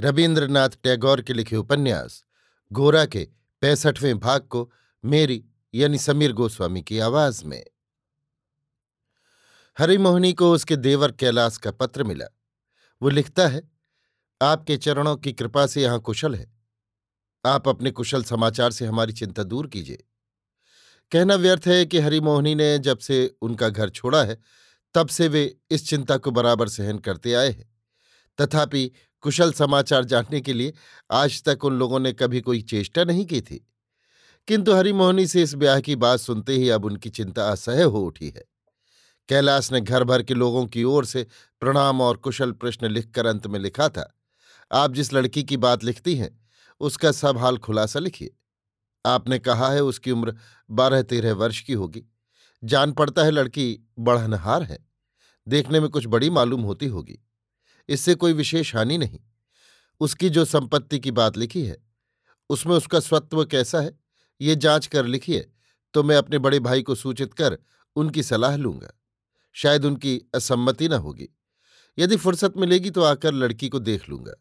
रविन्द्रनाथ टैगोर के लिखे उपन्यास, गोरा के पैंसठवें भाग को मेरी यानी समीर गोस्वामी की आवाज़ में। हरिमोहनी को उसके देवर कैलाश का पत्र मिला। वो लिखता है, आपके चरणों की कृपा से यहाँ कुशल है। आप अपने कुशल समाचार से हमारी चिंता दूर कीजिए। कहना व्यर्थ है कि हरिमोहनी ने जब से उनका घर छोड़ा है, तब से वे इस चिंता को बराबर सहन करते आए हैं। तथापि कुशल समाचार जानने के लिए आज तक उन लोगों ने कभी कोई चेष्टा नहीं की थी। किंतु हरिमोहनी से इस ब्याह की बात सुनते ही अब उनकी चिंता असह्य हो उठी है। कैलाश ने घर भर के लोगों की ओर से प्रणाम और कुशल प्रश्न लिखकर अंत में लिखा था, आप जिस लड़की की बात लिखती हैं, उसका सब हाल खुलासा लिखिए। आपने कहा है उसकी उम्र बारह तेरह वर्ष की होगी। जान पड़ता है लड़की बढ़नहार है। देखने में कुछ बड़ी मालूम होती होगी। इससे कोई विशेष हानि नहीं। उसकी जो संपत्ति की बात लिखी है, उसमें उसका स्वत्व कैसा है, ये जाँच कर लिखिए तो मैं अपने बड़े भाई को सूचित कर उनकी सलाह लूँगा। शायद उनकी असम्मति न होगी। यदि फुर्सत मिलेगी तो आकर लड़की को देख लूँगा।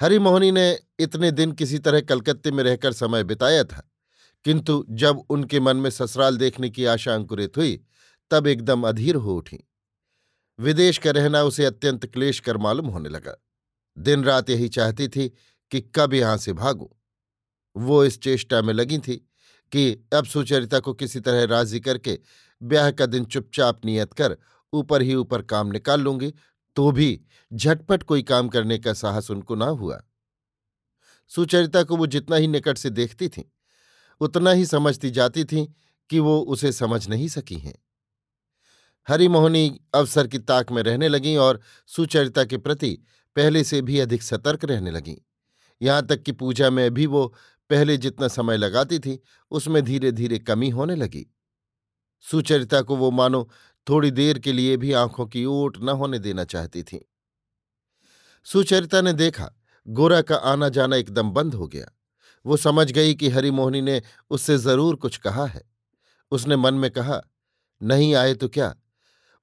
हरिमोहनी ने इतने दिन किसी तरह कलकत्ते में रहकर समय बिताया था, किंतु जब उनके मन में ससुराल देखने की आशा अंकुरित हुई, तब एकदम अधीर हो उठी। विदेश का रहना उसे अत्यंत क्लेश कर मालूम होने लगा। दिन रात यही चाहती थी कि कब यहाँ से भागूं। वो इस चेष्टा में लगी थी कि अब सुचरिता को किसी तरह राज़ी करके ब्याह का दिन चुपचाप नियत कर ऊपर ही ऊपर काम निकाल लूँगी तो भी झटपट कोई काम करने का साहस उनको ना हुआ। सुचरिता को वो जितना ही निकट से देखती थी, उतना ही समझती जाती थी कि वो उसे समझ नहीं सकी हैं। हरिमोहनी अवसर की ताक में रहने लगीं और सुचरिता के प्रति पहले से भी अधिक सतर्क रहने लगीं। यहाँ तक कि पूजा में भी वो पहले जितना समय लगाती थी, उसमें धीरे धीरे कमी होने लगी। सुचरिता को वो मानो थोड़ी देर के लिए भी आँखों की ओट न होने देना चाहती थी। सुचरिता ने देखा, गोरा का आना जाना एकदम बंद हो गया। वो समझ गई कि हरिमोहनी ने उससे ज़रूर कुछ कहा है। उसने मन में कहा, नहीं आए तो क्या?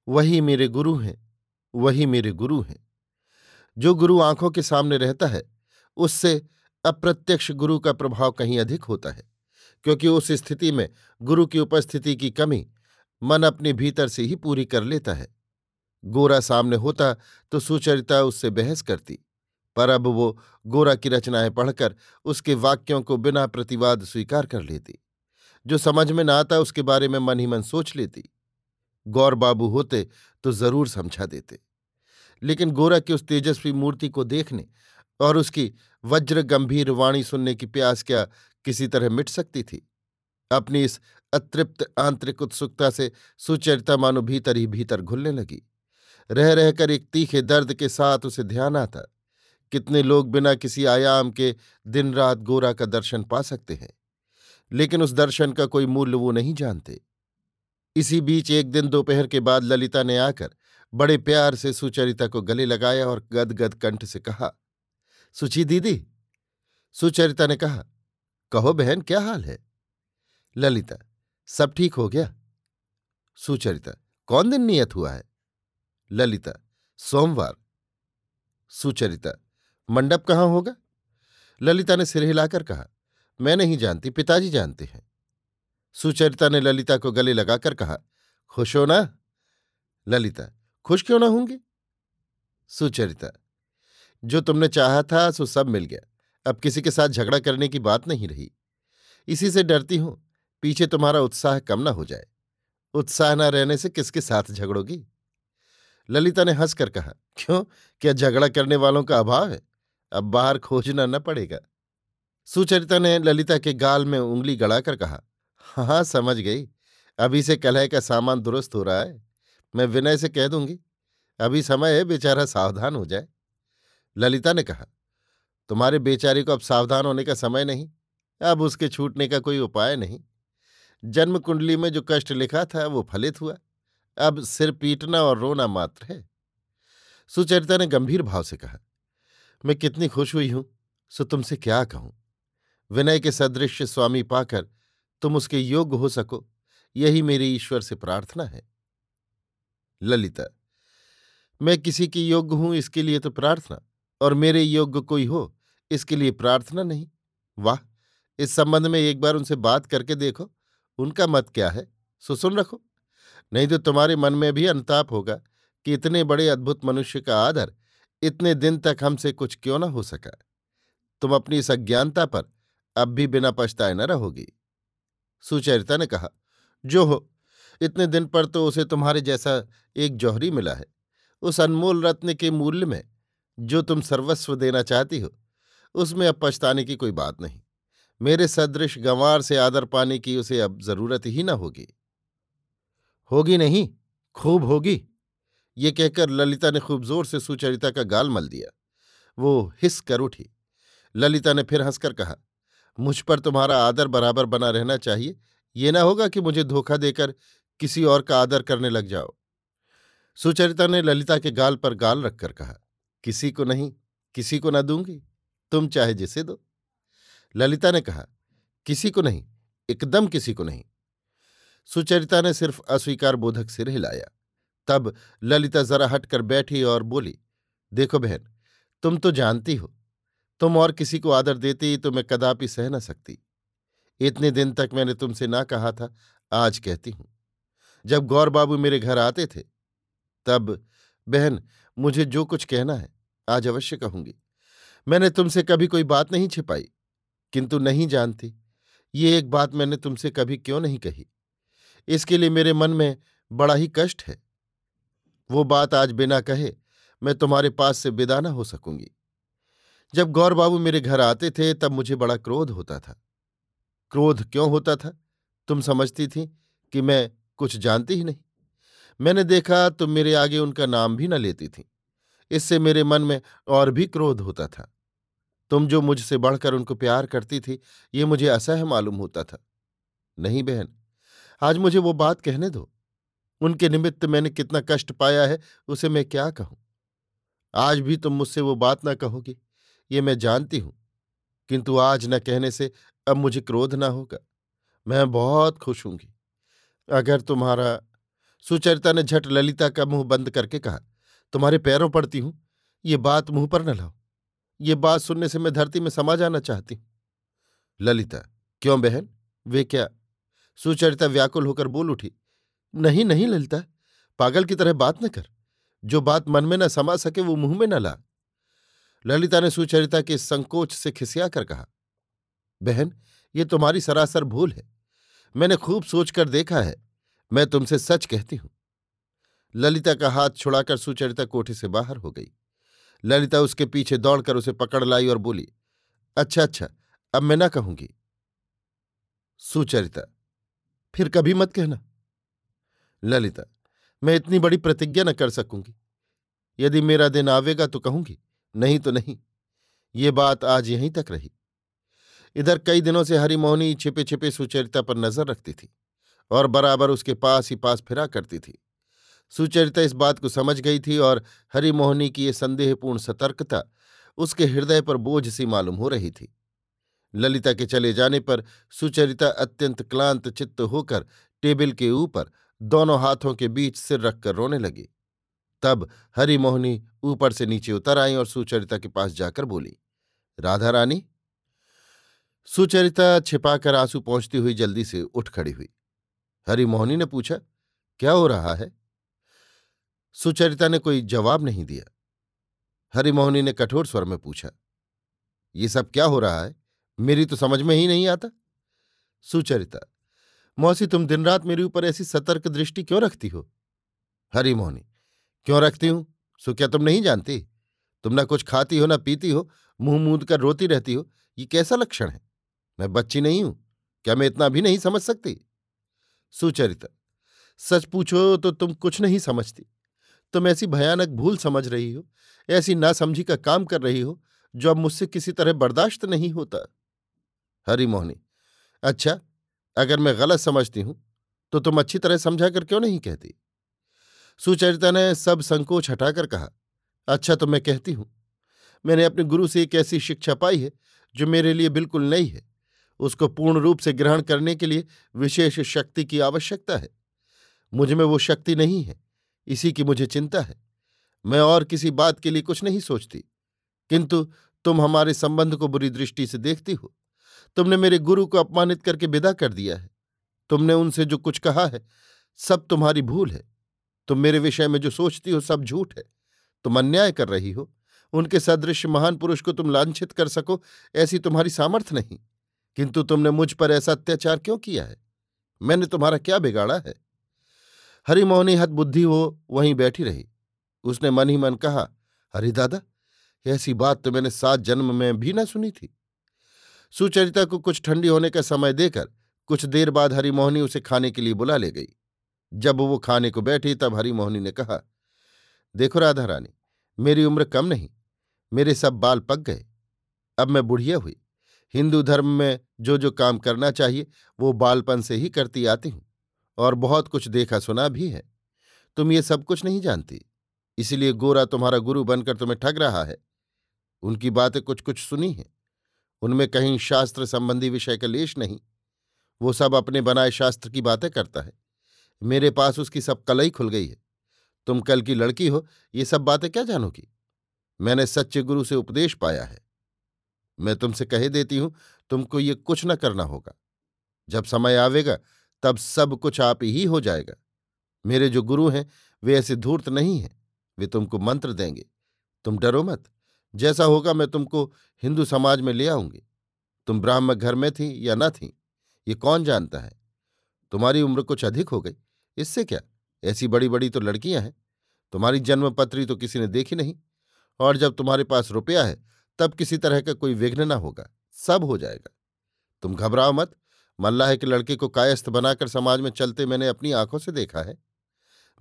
वही मेरे गुरु हैं, वही मेरे गुरु हैं। जो गुरु आँखों के सामने रहता है, उससे अप्रत्यक्ष गुरु का प्रभाव कहीं अधिक होता है, क्योंकि उस स्थिति में गुरु की उपस्थिति की कमी मन अपने भीतर से ही पूरी कर लेता है। गोरा सामने होता तो सुचरिता उससे बहस करती, पर अब वो गोरा की रचनाएँ पढ़कर उसके वाक्यों को बिना प्रतिवाद स्वीकार कर लेती। जो समझ में न आता उसके बारे में मन ही मन सोच लेती। गौर बाबू होते तो ज़रूर समझा देते। लेकिन गोरा की उस तेजस्वी मूर्ति को देखने और उसकी वज्र गंभीर वाणी सुनने की प्यास क्या किसी तरह मिट सकती थी? अपनी इस अतृप्त आंतरिक उत्सुकता से सुचरिता मानो भीतर ही भीतर घुलने लगी। रह रहकर एक तीखे दर्द के साथ उसे ध्यान आता, कितने लोग बिना किसी आयाम के दिन रात गोरा का दर्शन पा सकते हैं। लेकिन उस दर्शन का कोई मूल्य वो नहीं जानते। इसी बीच एक दिन दोपहर के बाद ललिता ने आकर बड़े प्यार से सुचरिता को गले लगाया और गदगद कंठ से कहा, सुची दीदी। सुचरिता ने कहा, कहो बहन, क्या हाल है? ललिता, सब ठीक हो गया। सुचरिता, कौन दिन नियत हुआ है? ललिता, सोमवार। सुचरिता, मंडप कहाँ होगा? ललिता ने सिर हिलाकर कहा, मैं नहीं जानती, पिताजी जानते हैं। सुचरिता ने ललिता को गले लगाकर कहा, खुश हो ना? ललिता, खुश क्यों ना होंगी? सुचरिता, जो तुमने चाहा था, सो सब मिल गया। अब किसी के साथ झगड़ा करने की बात नहीं रही। इसी से डरती हूँ। पीछे तुम्हारा उत्साह कम ना हो जाए। उत्साह न रहने से किसके साथ झगड़ोगी? ललिता ने हंसकर कहा, क्यों? क्या झगड़ा करने वालों का अभाव है? अब बाहर खोजना न पड़ेगा। सुचरिता ने ललिता के गाल में उंगली गड़ाकर कहा हाँ समझ गई। अभी से कलह का सामान दुरुस्त हो रहा है। मैं विनय से कह दूँगी, अभी समय है, बेचारा सावधान हो जाए। ललिता ने कहा, तुम्हारे बेचारे को अब सावधान होने का समय नहीं, अब उसके छूटने का कोई उपाय नहीं। जन्म कुंडली में जो कष्ट लिखा था, वो फलित हुआ। अब सिर पीटना और रोना मात्र है। सुचरिता ने गंभीर भाव से कहा, मैं कितनी खुश हुई हूँ, सो तुमसे क्या कहूँ? विनय के सदृश स्वामी पाकर तुम उसके योग्य हो सको। यही मेरी ईश्वर से प्रार्थना है। ललिता, मैं किसी की योग्य हूँ इसके लिए तो प्रार्थना, और मेरे योग्य कोई हो, इसके लिए प्रार्थना नहीं। वाह! इस संबंध में एक बार उनसे बात करके देखो, उनका मत क्या है? सुसुन रखो। नहीं तो तुम्हारे मन में भी अनुताप होगा कि इतने बड़े अद्भुत मनुष्य का आदर इतने दिन तक हमसे कुछ क्यों न हो सका। तुम अपनी इस अज्ञानता पर अब भी बिना पछताए न रहोगी। सुचरिता ने कहा, जो हो, इतने दिन पर तो उसे तुम्हारे जैसा एक जौहरी मिला है। उस अनमोल रत्न के मूल्य में, जो तुम सर्वस्व देना चाहती हो, उसमें अब पछताने की कोई बात नहीं। मेरे सदृश गंवार से आदर पाने की उसे अब ज़रूरत ही न होगी। होगी नहीं, खूब होगी। ये कहकर ललिता ने खूब ज़ोर से सुचरिता का गाल मल दिया। वो हिस कर उठी। ललिता ने फिर हंसकर कहा मुझ पर तुम्हारा आदर बराबर बना रहना चाहिए। ये ना होगा कि मुझे धोखा देकर किसी और का आदर करने लग जाओ। सुचरिता ने ललिता के गाल पर गाल रखकर कहा, किसी को नहीं, किसी को ना दूँगी, तुम चाहे जिसे दो। ललिता ने कहा, किसी को नहीं, एकदम किसी को नहीं। सुचरिता ने सिर्फ़ अस्वीकार बोधक सिर हिलाया। तब ललिता जरा हटकर बैठी और बोली, देखो बहन, तुम तो जानती हो तुम और किसी को आदर देती तो मैं कदापि सह न सकती। इतने दिन तक मैंने तुमसे ना कहा था, आज कहती हूँ। जब गौर बाबू मेरे घर आते थे, तब, बहन, मुझे जो कुछ कहना है, आज अवश्य कहूँगी। मैंने तुमसे कभी कोई बात नहीं छिपाई, किंतु नहीं जानती। ये एक बात मैंने तुमसे कभी क्यों नहीं कही? इसके लिए मेरे मन में बड़ा ही कष्ट है। वो बात आज बिना कहे, मैं तुम्हारे पास से विदा न हो सकूँगी। जब गौर बाबू मेरे घर आते थे, तब मुझे बड़ा क्रोध होता था। क्रोध क्यों होता था? तुम समझती थी कि मैं कुछ जानती ही नहीं। मैंने देखा तुम मेरे आगे उनका नाम भी न लेती थी। इससे मेरे मन में और भी क्रोध होता था। तुम जो मुझसे बढ़कर उनको प्यार करती थी, ये मुझे असह्य मालूम होता था। नहीं बहन, आज मुझे वो बात कहने दो। उनके निमित्त मैंने कितना कष्ट पाया है, उसे मैं क्या कहूँ? आज भी तुम मुझसे वो बात ना कहोगी। ये मैं जानती हूँ। किंतु आज न कहने से अब मुझे क्रोध ना होगा। मैं बहुत खुश हूँगी। अगर तुम्हारा सुचरिता ने झट ललिता का मुँह बंद करके कहा, तुम्हारे पैरों पड़ती हूँ, ये बात मुँह पर न लाओ। ये बात सुनने से मैं धरती में समा जाना चाहती हूँ। ललिता, क्यों बहन? वे क्या? सुचरिता व्याकुल होकर बोल उठी, नहीं नहीं ललिता, पागल की तरह बात न कर। जो बात मन में न समा सके वो मुँह में न ला। ललिता ने सुचरिता के संकोच से खिसिया कर कहा, बहन, ये तुम्हारी सरासर भूल है। मैंने खूब सोचकर देखा है। मैं तुमसे सच कहती हूँ। ललिता का हाथ छुड़ाकर सुचरिता कोठे से बाहर हो गई। ललिता उसके पीछे दौड़कर उसे पकड़ लाई और बोली अच्छा अच्छा अब मैं ना कहूँगी। सुचरिता, फिर कभी मत कहना। ललिता, मैं इतनी बड़ी प्रतिज्ञा न कर सकूँगी। यदि मेरा दिन आवेगा तो कहूँगी। नहीं तो नहीं, ये बात आज यहीं तक रही। इधर कई दिनों से हरिमोहनी छिपे छिपे सुचरिता पर नज़र रखती थी और बराबर उसके पास ही पास फिरा करती थी। सुचरिता इस बात को समझ गई थी और हरिमोहनी की ये संदेहपूर्ण सतर्कता उसके हृदय पर बोझ सी मालूम हो रही थी। ललिता के चले जाने पर सुचरिता अत्यंत क्लांत चित्त होकर टेबल के ऊपर दोनों हाथों के बीच सिर रखकर रोने लगी। तब हरिमोहनी ऊपर से नीचे उतर आई और सुचरिता के पास जाकर बोली, राधा रानी। सुचरिता छिपाकर आँसू पहुँचती हुई जल्दी से उठ खड़ी हुई। हरिमोहनी ने पूछा, क्या हो रहा है? सुचरिता ने कोई जवाब नहीं दिया। हरिमोहनी ने कठोर स्वर में पूछा, ये सब क्या हो रहा है? मेरी तो समझ में ही नहीं आता। सुचरिता, मौसी तुम दिन रात मेरे ऊपर ऐसी सतर्क दृष्टि क्यों रखती हो? हरी मोहनी क्यों रखती हूँ? सो क्या तुम नहीं जानती? तुम ना कुछ खाती हो, ना पीती हो, मुँह मूंद कर रोती रहती हो, ये कैसा लक्षण है? मैं बच्ची नहीं हूँ, क्या मैं इतना भी नहीं समझ सकती? सुचरिता, सच पूछो तो तुम कुछ नहीं समझती। तुम ऐसी भयानक भूल समझ रही हो, ऐसी नासमझी का काम कर रही हो, जो अब मुझसे किसी तरह बर्दाश्त नहीं होता। हरी मोहनी अच्छा अगर मैं गलत समझती हूँ तो तुम अच्छी तरह समझा कर क्यों नहीं कहती? सुचरिता ने सब संकोच हटाकर कहा अच्छा तो मैं कहती हूँ, मैंने अपने गुरु से एक ऐसी शिक्षा पाई है, जो मेरे लिए बिल्कुल नई है। उसको पूर्ण रूप से ग्रहण करने के लिए विशेष शक्ति की आवश्यकता है। मुझमें वो शक्ति नहीं है, इसी की मुझे चिंता है। मैं और किसी बात के लिए कुछ नहीं सोचती। किंतु तुम हमारे संबंध को बुरी दृष्टि से देखती हो। तुमने मेरे गुरु को अपमानित करके विदा कर दिया है। तुमने उनसे जो कुछ कहा है, सब तुम्हारी भूल है। तुम मेरे विषय में जो सोचती हो सब झूठ है। तुम अन्याय कर रही हो। उनके सदृश महान पुरुष को तुम लांछित कर सको, ऐसी तुम्हारी सामर्थ्य नहीं। किंतु तुमने मुझ पर ऐसा अत्याचार क्यों किया है? मैंने तुम्हारा क्या बिगाड़ा है? हरिमोहनी हद बुद्धि हो, वहीं बैठी रही। उसने मन ही मन कहा, हरि दादा, ऐसी बात तो मैंने सात जन्म में भी न सुनी थी। सुचरिता को कुछ ठंडी होने का समय देकर कुछ देर बाद हरिमोहनी उसे खाने के लिए बुला ले गई। जब वो खाने को बैठी तब हरिमोहनी ने कहा, देखो राधा रानी मेरी उम्र कम नहीं, मेरे सब बाल पक गए। अब मैं बुढ़िया हुई, हिंदू धर्म में जो जो काम करना चाहिए, वो बालपन से ही करती आती हूँ और बहुत कुछ देखा सुना भी है। तुम ये सब कुछ नहीं जानती, इसलिए गोरा तुम्हारा गुरु बनकर तुम्हें ठग रहा है। उनकी बातें कुछ कुछ सुनी हैं, उनमें कहीं शास्त्र संबंधी विषय का लेश नहीं। वो सब अपने बनाए शास्त्र की बातें करता है। मेरे पास उसकी सब कलई खुल गई है। तुम कल की लड़की हो, ये सब बातें क्या जानोगी? मैंने सच्चे गुरु से उपदेश पाया है। मैं तुमसे कहे देती हूँ, तुमको ये कुछ न करना होगा। जब समय आवेगा, तब सब कुछ आप ही हो जाएगा। मेरे जो गुरु हैं, वे ऐसे धूर्त नहीं हैं। वे तुमको मंत्र देंगे। तुम डरो मत। जैसा होगा, मैं तुमको हिंदू समाज में ले आऊँगी। तुम ब्राह्मण घर में थी या न थी, ये कौन जानता है? तुम्हारी उम्र कुछ अधिक हो गई। इससे क्या? ऐसी बड़ी बड़ी तो लड़कियाँ हैं। तुम्हारी जन्मपत्री तो किसी ने देखी नहीं। और जब तुम्हारे पास रुपया है, तब किसी तरह का कोई विघ्न ना होगा। सब हो जाएगा। तुम घबराओ मत। मल्लाह के लड़के को कायस्थ बनाकर समाज में चलते मैंने अपनी आँखों से देखा है।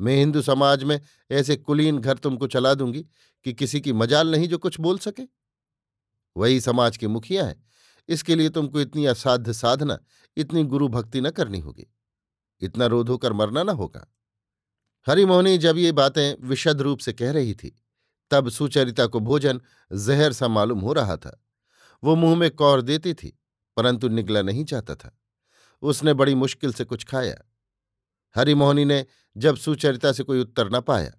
मैं हिंदू समाज में ऐसे कुलीन घर तुमको चला दूँगी कि किसी की मजाल नहीं जो कुछ बोल सके। वही समाज के मुखिया हैं। इसके लिए तुमको इतनी असाध्य साधना, इतनी गुरु भक्ति न करनी होगी। इतना रोध होकर मरना ना होगा। हरिमोहनी जब ये बातें विशद रूप से कह रही थी, तब सुचरिता को भोजन जहर सा मालूम हो रहा था। वो मुँह में कौर देती थी, परंतु निगला नहीं चाहता था। उसने बड़ी मुश्किल से कुछ खाया। हरिमोहनी ने जब सुचरिता से कोई उत्तर न पाया,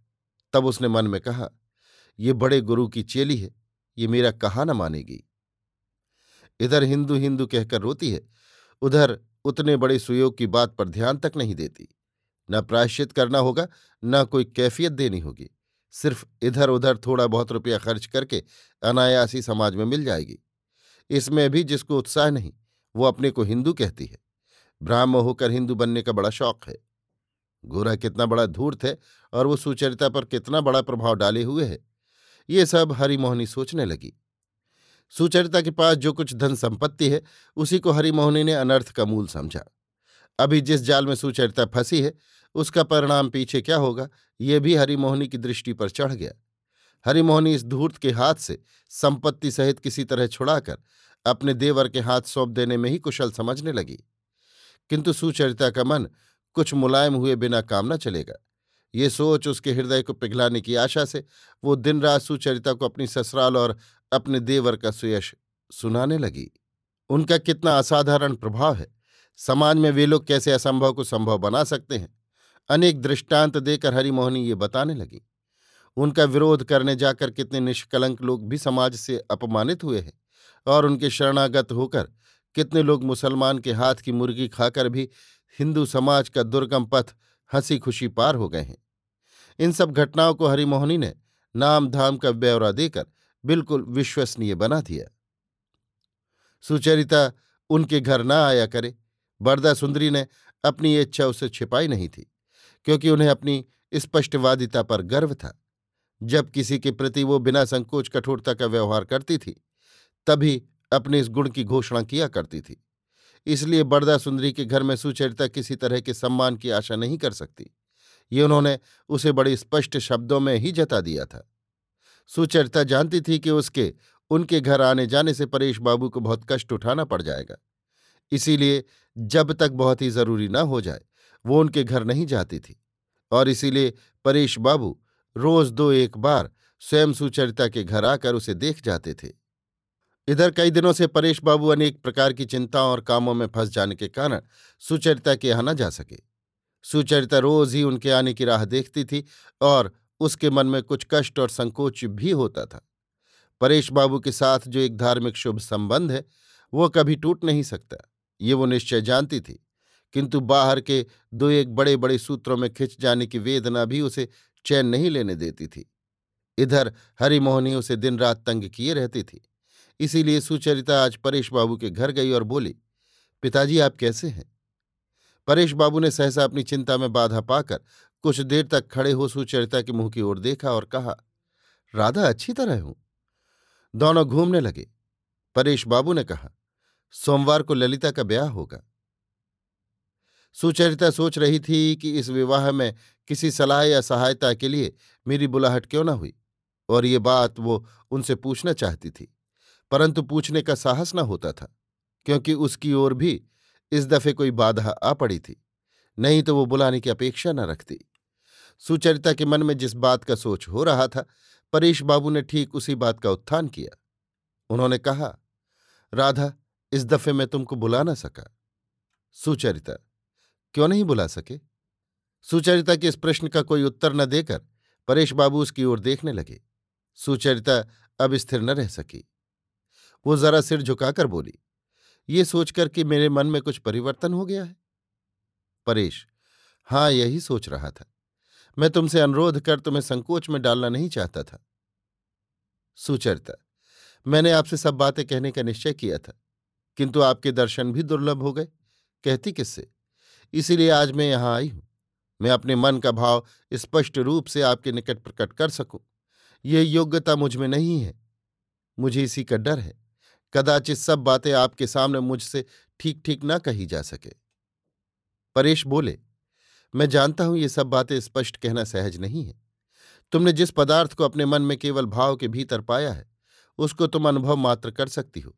तब उसने मन में कहा, ये बड़े गुरु की चेली है, ये मेरा कहा न मानेगी। इधर हिंदू हिंदू कहकर रोती है, उधर उतने बड़े सुयोग की बात पर ध्यान तक नहीं देती। न प्रायश्चित करना होगा, न कोई कैफियत देनी होगी। सिर्फ़ इधर उधर थोड़ा बहुत रुपया खर्च करके अनायासी समाज में मिल जाएगी। इसमें भी जिसको उत्साह नहीं, वो अपने को हिंदू कहती है। ब्राह्म होकर हिंदू बनने का बड़ा शौक है। गोरा कितना बड़ा धूर्त है और वो सुचरिता पर कितना बड़ा प्रभाव डाले हुए है। ये सब हरिमोहनी सोचने लगी। सुचरिता के पास जो कुछ धन संपत्ति है, उसी को हरिमोहनी ने अनर्थ का मूल समझा। अभी जिस जाल में सुचरिता फंसी है, उसका परिणाम पीछे क्या होगा, ये भी हरिमोहनी की दृष्टि पर चढ़ गया। हरिमोहनी इस धूर्त के हाथ से संपत्ति सहित किसी तरह छुड़ाकर अपने देवर के हाथ सौंप देने में ही कुशल समझने लगी। किंतु सुचरिता का मन कुछ मुलायम हुए बिना काम न चलेगा। ये सोच उसके हृदय को पिघलाने की आशा से वो दिन रात सुचरिता को अपनी ससुराल और अपने देवर का सुयश सुनाने लगी। उनका कितना असाधारण प्रभाव है। समाज में वे लोग कैसे असंभव को संभव बना सकते हैं? अनेक दृष्टांत देकर हरिमोहनी ये बताने लगी। उनका विरोध करने जाकर कितने निष्कलंक लोग भी समाज से अपमानित हुए हैं और उनके शरणागत होकर कितने लोग मुसलमान के हाथ की मुर्गी खाकर भी हिंदू समाज का दुर्गम पथ हँसी खुशी पार हो गए हैं। इन सब घटनाओं को हरिमोहनी ने नाम धाम का ब्यौरा देकर बिल्कुल विश्वसनीय बना दिया। सुचरिता, उनके घर न आया करे। बरदा सुंदरी ने अपनी इच्छा उसे छिपाई नहीं थी, क्योंकि उन्हें अपनी स्पष्टवादिता पर गर्व था। जब किसी के प्रति वो बिना संकोच कठोरता का व्यवहार करती थी, तभी अपने इस गुण की घोषणा किया करती थी। इसलिए बरदा सुंदरी के घर में सुचरिता किसी तरह के सम्मान की आशा नहीं कर सकती। ये उन्होंने उसे बड़े स्पष्ट शब्दों में ही जता दिया था। सुचरिता जानती थी कि उसके, उनके घर आने जाने से परेश बाबू को बहुत कष्ट उठाना पड़ जाएगा। इसीलिए जब तक बहुत ही ज़रूरी न हो जाए, वो उनके घर नहीं जाती थी। और इसीलिए परेश बाबू रोज दो एक बार स्वयं सुचरिता के घर आकर उसे देख जाते थे। इधर कई दिनों से परेश बाबू अनेक प्रकार की चिंताओं और कामों में फंस जाने के कारण सुचरिता के यहाँ न जा सके। सुचरिता रोज ही उनके आने की राह देखती थी और उसके मन में कुछ कष्ट और संकोच भी होता था। परेश बाबू के साथ जो एक धार्मिक शुभ संबंध है, वो कभी टूट नहीं सकता, ये वो निश्चय जानती थी। किंतु बाहर के दो एक बड़े बड़े सूत्रों में खिंच जाने की वेदना भी उसे चैन नहीं लेने देती थी। इधर हरिमोहनी उसे दिन रात तंग किए रहती थी। इसीलिए सुचरिता आज परेश बाबू के घर गई और बोली, पिताजी, आप कैसे हैं? परेश बाबू ने सहसा अपनी चिंता में बाधा पाकर कुछ देर तक खड़े हो सुचरिता के मुँह की ओर देखा और कहा, राधा, अच्छी तरह हूँ। दोनों घूमने लगे। परेश बाबू ने कहा, सोमवार को ललिता का ब्याह होगा। सुचरिता सोच रही थी कि इस विवाह में किसी सलाह या सहायता के लिए मेरी बुलाहट क्यों न हुई, और ये बात वो उनसे पूछना चाहती थी, परंतु पूछने का साहस न होता था, क्योंकि उसकी ओर भी इस दफे कोई बाधा आ पड़ी थी। नहीं तो वो बुलाने की अपेक्षा न रखती। सुचरिता के मन में जिस बात का सोच हो रहा था, परेश बाबू ने ठीक उसी बात का उत्थान किया। उन्होंने कहा, राधा, इस दफे मैं तुमको बुला ना सका। सुचरिता, क्यों नहीं बुला सके? सुचरिता के इस प्रश्न का कोई उत्तर न देकर परेश बाबू उसकी ओर देखने लगे। सुचरिता अब स्थिर न रह सकी। वो जरा सिर झुकाकर बोली ये सोचकर कि मेरे मन में कुछ परिवर्तन हो गया है। परेश, हाँ, यही सोच रहा था। मैं तुमसे अनुरोध कर तुम्हें संकोच में डालना नहीं चाहता था। सुचरिता, मैंने आपसे सब बातें कहने का निश्चय किया था, किंतु आपके दर्शन भी दुर्लभ हो गए। कहती किससे? इसीलिए आज मैं यहाँ आई हूँ। मैं अपने मन का भाव स्पष्ट रूप से आपके निकट प्रकट कर सकूँ। यह योग्यता मुझमें नहीं है। मुझे इसी का डर है। कदाचित सब बातें आपके सामने मुझसे ठीक ठीक ना कही जा सके। परेश बोले, मैं जानता हूँ ये सब बातें स्पष्ट कहना सहज नहीं है। तुमने जिस पदार्थ को अपने मन में केवल भाव के भीतर पाया है, उसको तुम अनुभव मात्र कर सकती हो,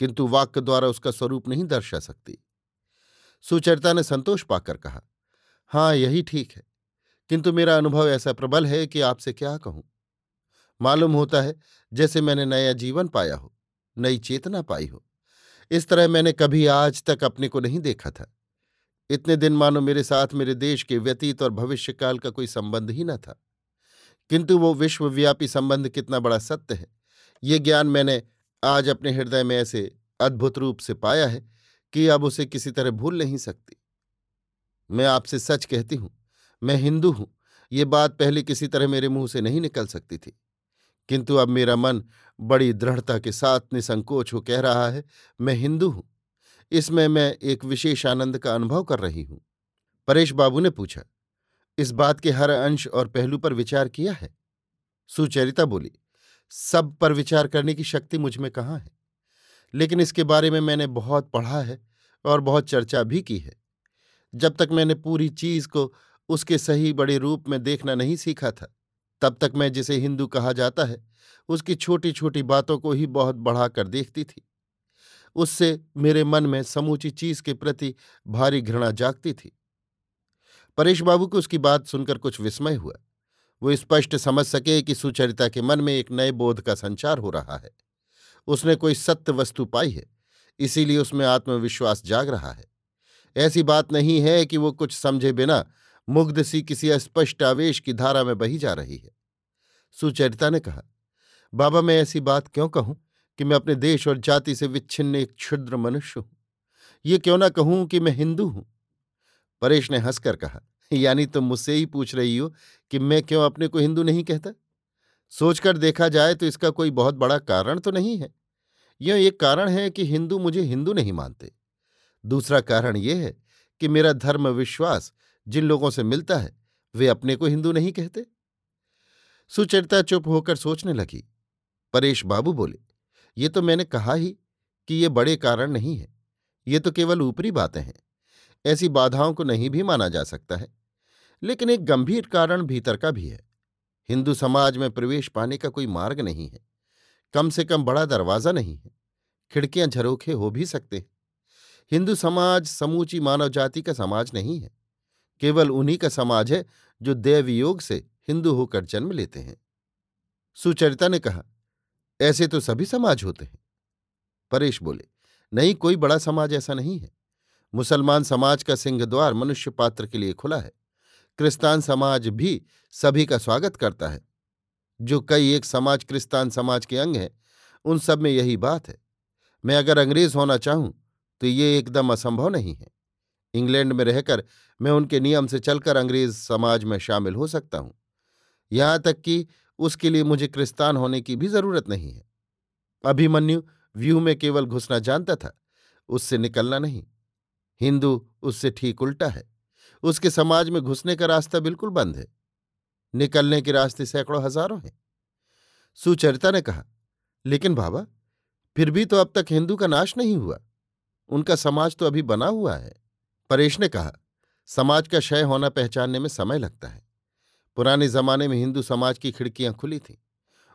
किंतु वाक्य द्वारा उसका स्वरूप नहीं दर्शा सकती। सुचरिता ने संतोष पाकर कहा हाँ यही ठीक है, किंतु मेरा अनुभव ऐसा प्रबल है कि आपसे क्या कहूँ? मालूम होता है, जैसे मैंने नया जीवन पाया हो नई चेतना पाई हो। इस तरह मैंने कभी आज तक अपने को नहीं देखा था। इतने दिन मानो मेरे साथ मेरे देश के व्यतीत और भविष्यकाल का कोई संबंध ही न था। किंतु वो विश्वव्यापी संबंध कितना बड़ा सत्य है। ये ज्ञान मैंने आज अपने हृदय में ऐसे अद्भुत रूप से पाया है कि अब उसे किसी तरह भूल नहीं सकती। मैं आपसे सच कहती हूँ, मैं हिंदू हूँ, ये बात पहले किसी तरह मेरे मुँह से नहीं निकल सकती थी। किंतु अब मेरा मन बड़ी दृढ़ता के साथ निसंकोच हो कह रहा है, मैं हिंदू हूँ। इसमें मैं एक विशेष आनंद का अनुभव कर रही हूँ। परेश बाबू ने पूछा, इस बात के हर अंश और पहलू पर विचार किया है? सुचरिता बोली, सब पर विचार करने की शक्ति मुझमें कहाँ है? लेकिन इसके बारे में मैंने बहुत पढ़ा है और बहुत चर्चा भी की है। जब तक मैंने पूरी चीज़ को उसके सही बड़े रूप में देखना नहीं सीखा था तब तक मैं जिसे हिंदू कहा जाता है, उसकी छोटी छोटी बातों को ही बहुत बढ़ाकर देखती थी। उससे मेरे मन में समूची चीज़ के प्रति भारी घृणा जागती थी। परेश बाबू को उसकी बात सुनकर कुछ विस्मय हुआ। वो स्पष्ट समझ सके कि सुचरिता के मन में एक नए बोध का संचार हो रहा है। उसने कोई सत्य वस्तु पाई है, इसीलिए उसमें आत्मविश्वास जाग रहा है। ऐसी बात नहीं है कि वो कुछ समझे बिना मुग्ध सी किसी अस्पष्ट आवेश की धारा में बही जा रही है। सुचरिता ने कहा, बाबा, मैं ऐसी बात क्यों कहूँ कि मैं अपने देश और जाति से विच्छिन्न एक क्षुद्र मनुष्य हूँ? ये क्यों ना कहूँ कि मैं हिंदू हूँ? परेश ने हंसकर कहा, यानी तुम मुझसे ही पूछ रही हो कि मैं क्यों अपने को हिंदू नहीं कहता? सोचकर देखा जाए तो इसका कोई बहुत बड़ा कारण तो नहीं है। यह एक कारण है कि हिंदू मुझे हिंदू नहीं मानते। दूसरा कारण यह है कि मेरा धर्म विश्वास जिन लोगों से मिलता है, वे अपने को हिंदू नहीं कहते। सुचरिता चुप होकर सोचने लगी। परेश बाबू बोले, ये तो मैंने कहा ही कि ये बड़े कारण नहीं है। ये तो केवल ऊपरी बातें हैं। ऐसी बाधाओं को नहीं भी माना जा सकता है। लेकिन एक गंभीर कारण भीतर का भी है। हिंदू समाज में प्रवेश पाने का कोई मार्ग नहीं है। कम से कम बड़ा दरवाज़ा नहीं है। खिड़कियाँ झरोखे हो भी सकते हैं। हिंदू समाज समूची मानव जाति का समाज नहीं है। केवल उन्हीं का समाज है जो देवयोग से हिंदू होकर जन्म लेते हैं। सुचरिता ने कहा, ऐसे तो सभी समाज होते हैं। परेश बोले, नहीं, कोई बड़ा समाज ऐसा नहीं है। मुसलमान समाज का सिंहद्वार मनुष्य पात्र के लिए खुला है। क्रिस्तान समाज भी सभी का स्वागत करता है। जो कई एक समाज क्रिस्तान समाज के अंग हैं, उन सब में यही बात है। मैं अगर अंग्रेज़ होना चाहूँ तो ये एकदम असंभव नहीं है। इंग्लैंड में रहकर मैं उनके नियम से चलकर अंग्रेज़ समाज में शामिल हो सकता हूँ। यहाँ तक कि उसके लिए मुझे क्रिस्तान होने की भी ज़रूरत नहीं है। अभिमन्यु व्यू में केवल घुसना जानता था, उससे निकलना नहीं। हिंदू उससे ठीक उल्टा है। उसके समाज में घुसने का रास्ता बिल्कुल बंद है। निकलने के रास्ते सैकड़ों हज़ारों हैं। सुचरिता ने कहा, लेकिन बाबा, फिर भी तो अब तक हिंदू का नाश नहीं हुआ। उनका समाज तो अभी बना हुआ है। परेश ने कहा, समाज का क्षय होना पहचानने में समय लगता है। पुराने जमाने में हिंदू समाज की खिड़कियाँ खुली थीं।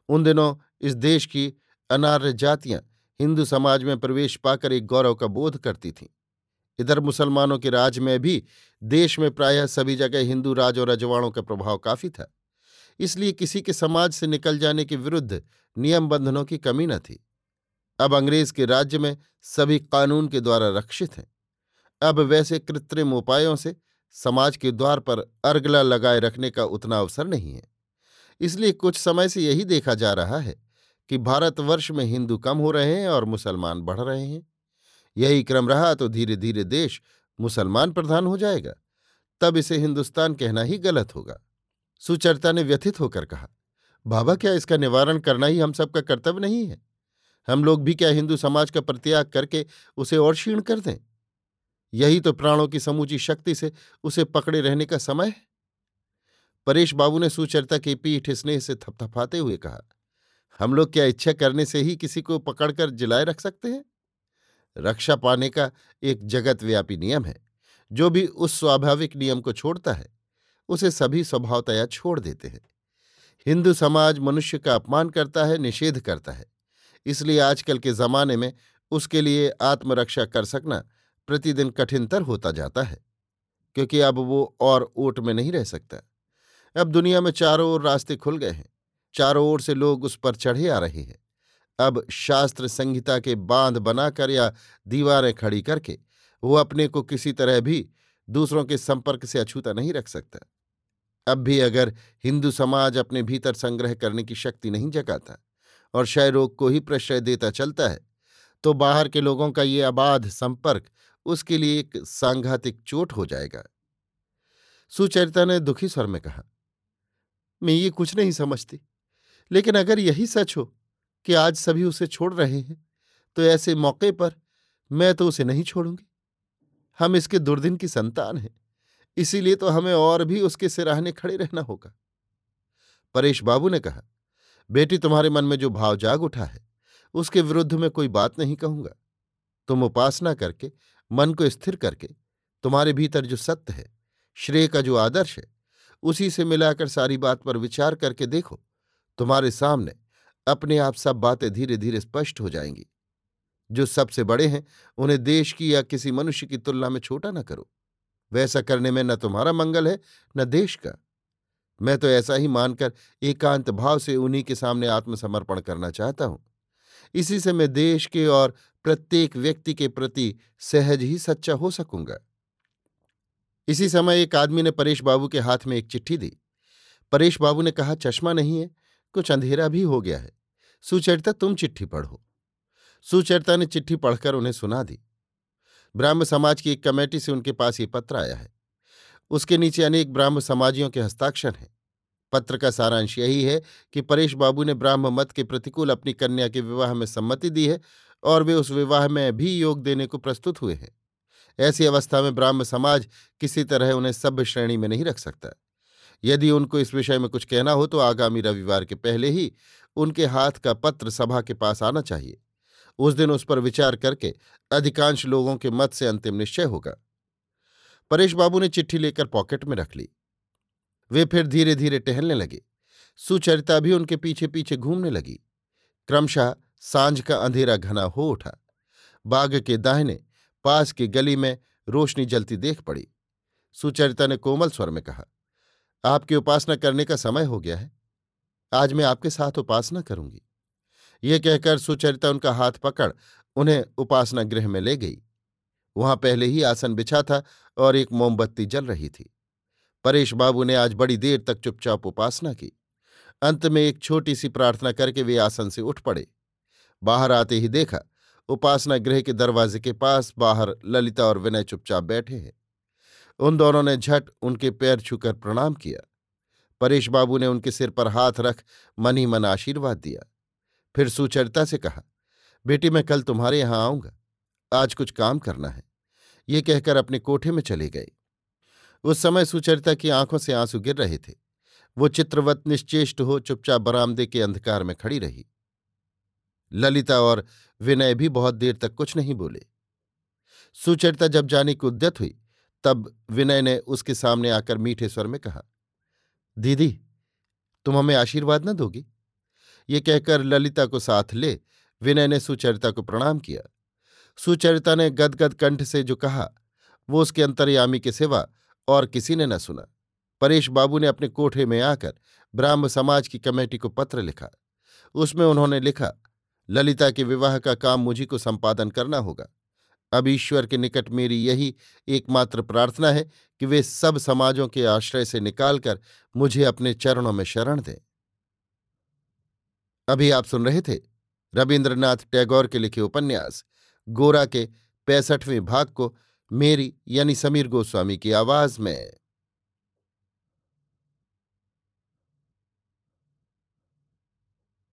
उन दिनों इस देश की अनार्य जातियाँ हिंदू समाज में प्रवेश पाकर एक गौरव का बोध करती थीं। इधर मुसलमानों के राज में भी देश में प्रायः सभी जगह हिंदू राज और रजवाड़ों का प्रभाव काफ़ी था। इसलिए किसी के समाज से निकल जाने के विरुद्ध नियम बंधनों की कमी न थी। अब अंग्रेज़ के राज्य में सभी कानून के द्वारा रक्षित हैं। अब वैसे कृत्रिम उपायों से समाज के द्वार पर अर्गला लगाए रखने का उतना अवसर नहीं है। इसलिए कुछ समय से यही देखा जा रहा है कि भारतवर्ष में हिंदू कम हो रहे हैं और मुसलमान बढ़ रहे हैं। यही क्रम रहा तो धीरे धीरे देश मुसलमान प्रधान हो जाएगा। तब इसे हिंदुस्तान कहना ही गलत होगा। सुचरिता ने व्यथित होकर कहा, बाबा, क्या इसका निवारण करना ही हम सबका कर्तव्य नहीं है? हम लोग भी क्या हिंदू समाज का प्रत्याग करके उसे और क्षीण कर दें? यही तो प्राणों की समूची शक्ति से उसे पकड़े रहने का समय है। परेश बाबू ने सुचरिता की पीठ स्नेह से थपथपाते हुए कहा, हम लोग क्या इच्छा करने से ही किसी को पकड़कर जिलाए रख सकते हैं? रक्षा पाने का एक जगतव्यापी नियम है, जो भी उस स्वाभाविक नियम को छोड़ता है, उसे सभी स्वभावतया छोड़ देते हैं। हिंदू समाज मनुष्य का अपमान करता है, निषेध करता है, इसलिए आजकल के जमाने में उसके लिए आत्मरक्षा कर सकना प्रतिदिन कठिनतर होता जाता है, क्योंकि अब वो और ओट में नहीं रह सकता। अब दुनिया में चारों ओर रास्ते खुल गए हैं, चारों ओर से लोग उस पर चढ़े आ रहे हैं। अब शास्त्र संहिता के बाँध बनाकर या दीवारें खड़ी करके वो अपने को किसी तरह भी दूसरों के संपर्क से अछूता नहीं रख सकता। अब भी अगर हिंदू समाज अपने भीतर संग्रह करने की शक्ति नहीं जगाता और क्षय रोग को ही प्रश्रय देता चलता है तो बाहर के लोगों का ये अबाध संपर्क उसके लिए एक सांघातिक चोट हो जाएगा। सुचरिता ने दुखी स्वर में कहा, मैं ये कुछ नहीं समझती, लेकिन अगर यही सच हो कि आज सभी उसे छोड़ रहे हैं तो ऐसे मौके पर मैं तो उसे नहीं छोड़ूँगी। हम इसके दुर्दिन की संतान हैं, इसीलिए तो हमें और भी उसके सिराहने खड़े रहना होगा। परेश बाबू ने कहा, बेटी, तुम्हारे मन में जो भाव जाग उठा है, उसके विरुद्ध में कोई बात नहीं कहूँगा। तुम उपासना करके मन को स्थिर करके, तुम्हारे भीतर जो सत्य है, श्रेय का जो आदर्श है, उसी से मिलाकर सारी बात पर विचार करके देखो, तुम्हारे सामने अपने आप सब बातें धीरे धीरे स्पष्ट हो जाएँगी। जो सबसे बड़े हैं, उन्हें देश की या किसी मनुष्य की तुलना में छोटा न करो। वैसा करने में न तुम्हारा मंगल है, न देश का। मैं तो ऐसा ही मानकर एकांत भाव से उन्हीं के सामने आत्मसमर्पण करना चाहता हूँ। इसी से मैं देश के और प्रत्येक व्यक्ति के प्रति सहज ही सच्चा हो सकूँगा। इसी समय एक आदमी ने परेश बाबू के हाथ में एक चिट्ठी दी। परेश बाबू ने कहा चश्मा नहीं है कुछ अंधेरा भी हो गया है। सुचरिता तुम चिट्ठी पढ़ो। सुचरिता ने चिट्ठी पढ़कर उन्हें सुना दी। ब्राह्म समाज की एक कमेटी से उनके पास ये पत्र आया है। उसके नीचे अनेक ब्राह्म समाजियों के हस्ताक्षर हैं। पत्र का सारांश यही है कि परेश बाबू ने ब्राह्म मत के प्रतिकूल अपनी कन्या के विवाह में सम्मति दी है और वे उस विवाह में भी योग देने को प्रस्तुत हुए हैं। ऐसी अवस्था में ब्राह्म समाज किसी तरह उन्हें सभ्य श्रेणी में नहीं रख सकता। यदि उनको इस विषय में कुछ कहना हो तो आगामी रविवार के पहले ही उनके हाथ का पत्र सभा के पास आना चाहिए। उस दिन उस पर विचार करके अधिकांश लोगों के मत से अंतिम निश्चय होगा। परेश बाबू ने चिट्ठी लेकर पॉकेट में रख ली। वे फिर धीरे धीरे टहलने लगे। सुचरिता भी उनके पीछे पीछे घूमने लगी। क्रमशः साँझ का अंधेरा घना हो उठा। बाग के दाहिने पास की गली में रोशनी जलती देख पड़ी। सुचरिता ने कोमल स्वर में कहा, आपकी उपासना करने का समय हो गया है। आज मैं आपके साथ उपासना करूँगी। ये कहकर सुचरिता उनका हाथ पकड़, उन्हें उपासना गृह में ले गई। वहाँ पहले ही आसन बिछा था और एक मोमबत्ती जल रही थी। परेश बाबू ने आज बड़ी देर तक चुपचाप उपासना की। अंत में एक छोटी सी प्रार्थना करके वे आसन से उठ पड़े। बाहर आते ही देखा, उपासना गृह के दरवाजे के पास बाहर ललिता और विनय चुपचाप बैठे हैं। उन दोनों ने झट उनके पैर छूकर प्रणाम किया। परेश बाबू ने उनके सिर पर हाथ रख मन ही मन आशीर्वाद दिया। फिर सुचरिता से कहा, बेटी, मैं कल तुम्हारे यहाँ आऊँगा। आज कुछ काम करना है। ये कहकर अपने कोठे में चले गए। उस समय सुचरिता की आँखों से आँसू गिर रहे थे। वो चित्रवत निश्चेष्ट हो चुपचाप बरामदे के अंधकार में खड़ी रही। ललिता और विनय भी बहुत देर तक कुछ नहीं बोले। सुचरिता जब जाने की उद्यत हुई, तब विनय ने उसके सामने आकर मीठे स्वर में कहा, दीदी, तुम हमें आशीर्वाद न दोगी? ये कहकर ललिता को साथ ले विनय ने सुचरिता को प्रणाम किया। सुचरिता ने गदगद कंठ से जो कहा, वो उसके अंतर्यामी के सिवा और किसी ने न सुना। परेश बाबू ने अपने कोठे में आकर ब्राह्म समाज की कमेटी को पत्र लिखा। उसमें उन्होंने लिखा ललिता के विवाह का काम मुझी को संपादन करना होगा। अब ईश्वर के निकट मेरी यही एकमात्र प्रार्थना है कि वे सब समाजों के आश्रय से निकालकर मुझे अपने चरणों में शरण दें। अभी आप सुन रहे थे रविन्द्रनाथ टैगोर के लिखे उपन्यास, गोरा के पैंसठवें भाग को मेरी यानी समीर गोस्वामी की आवाज़ में।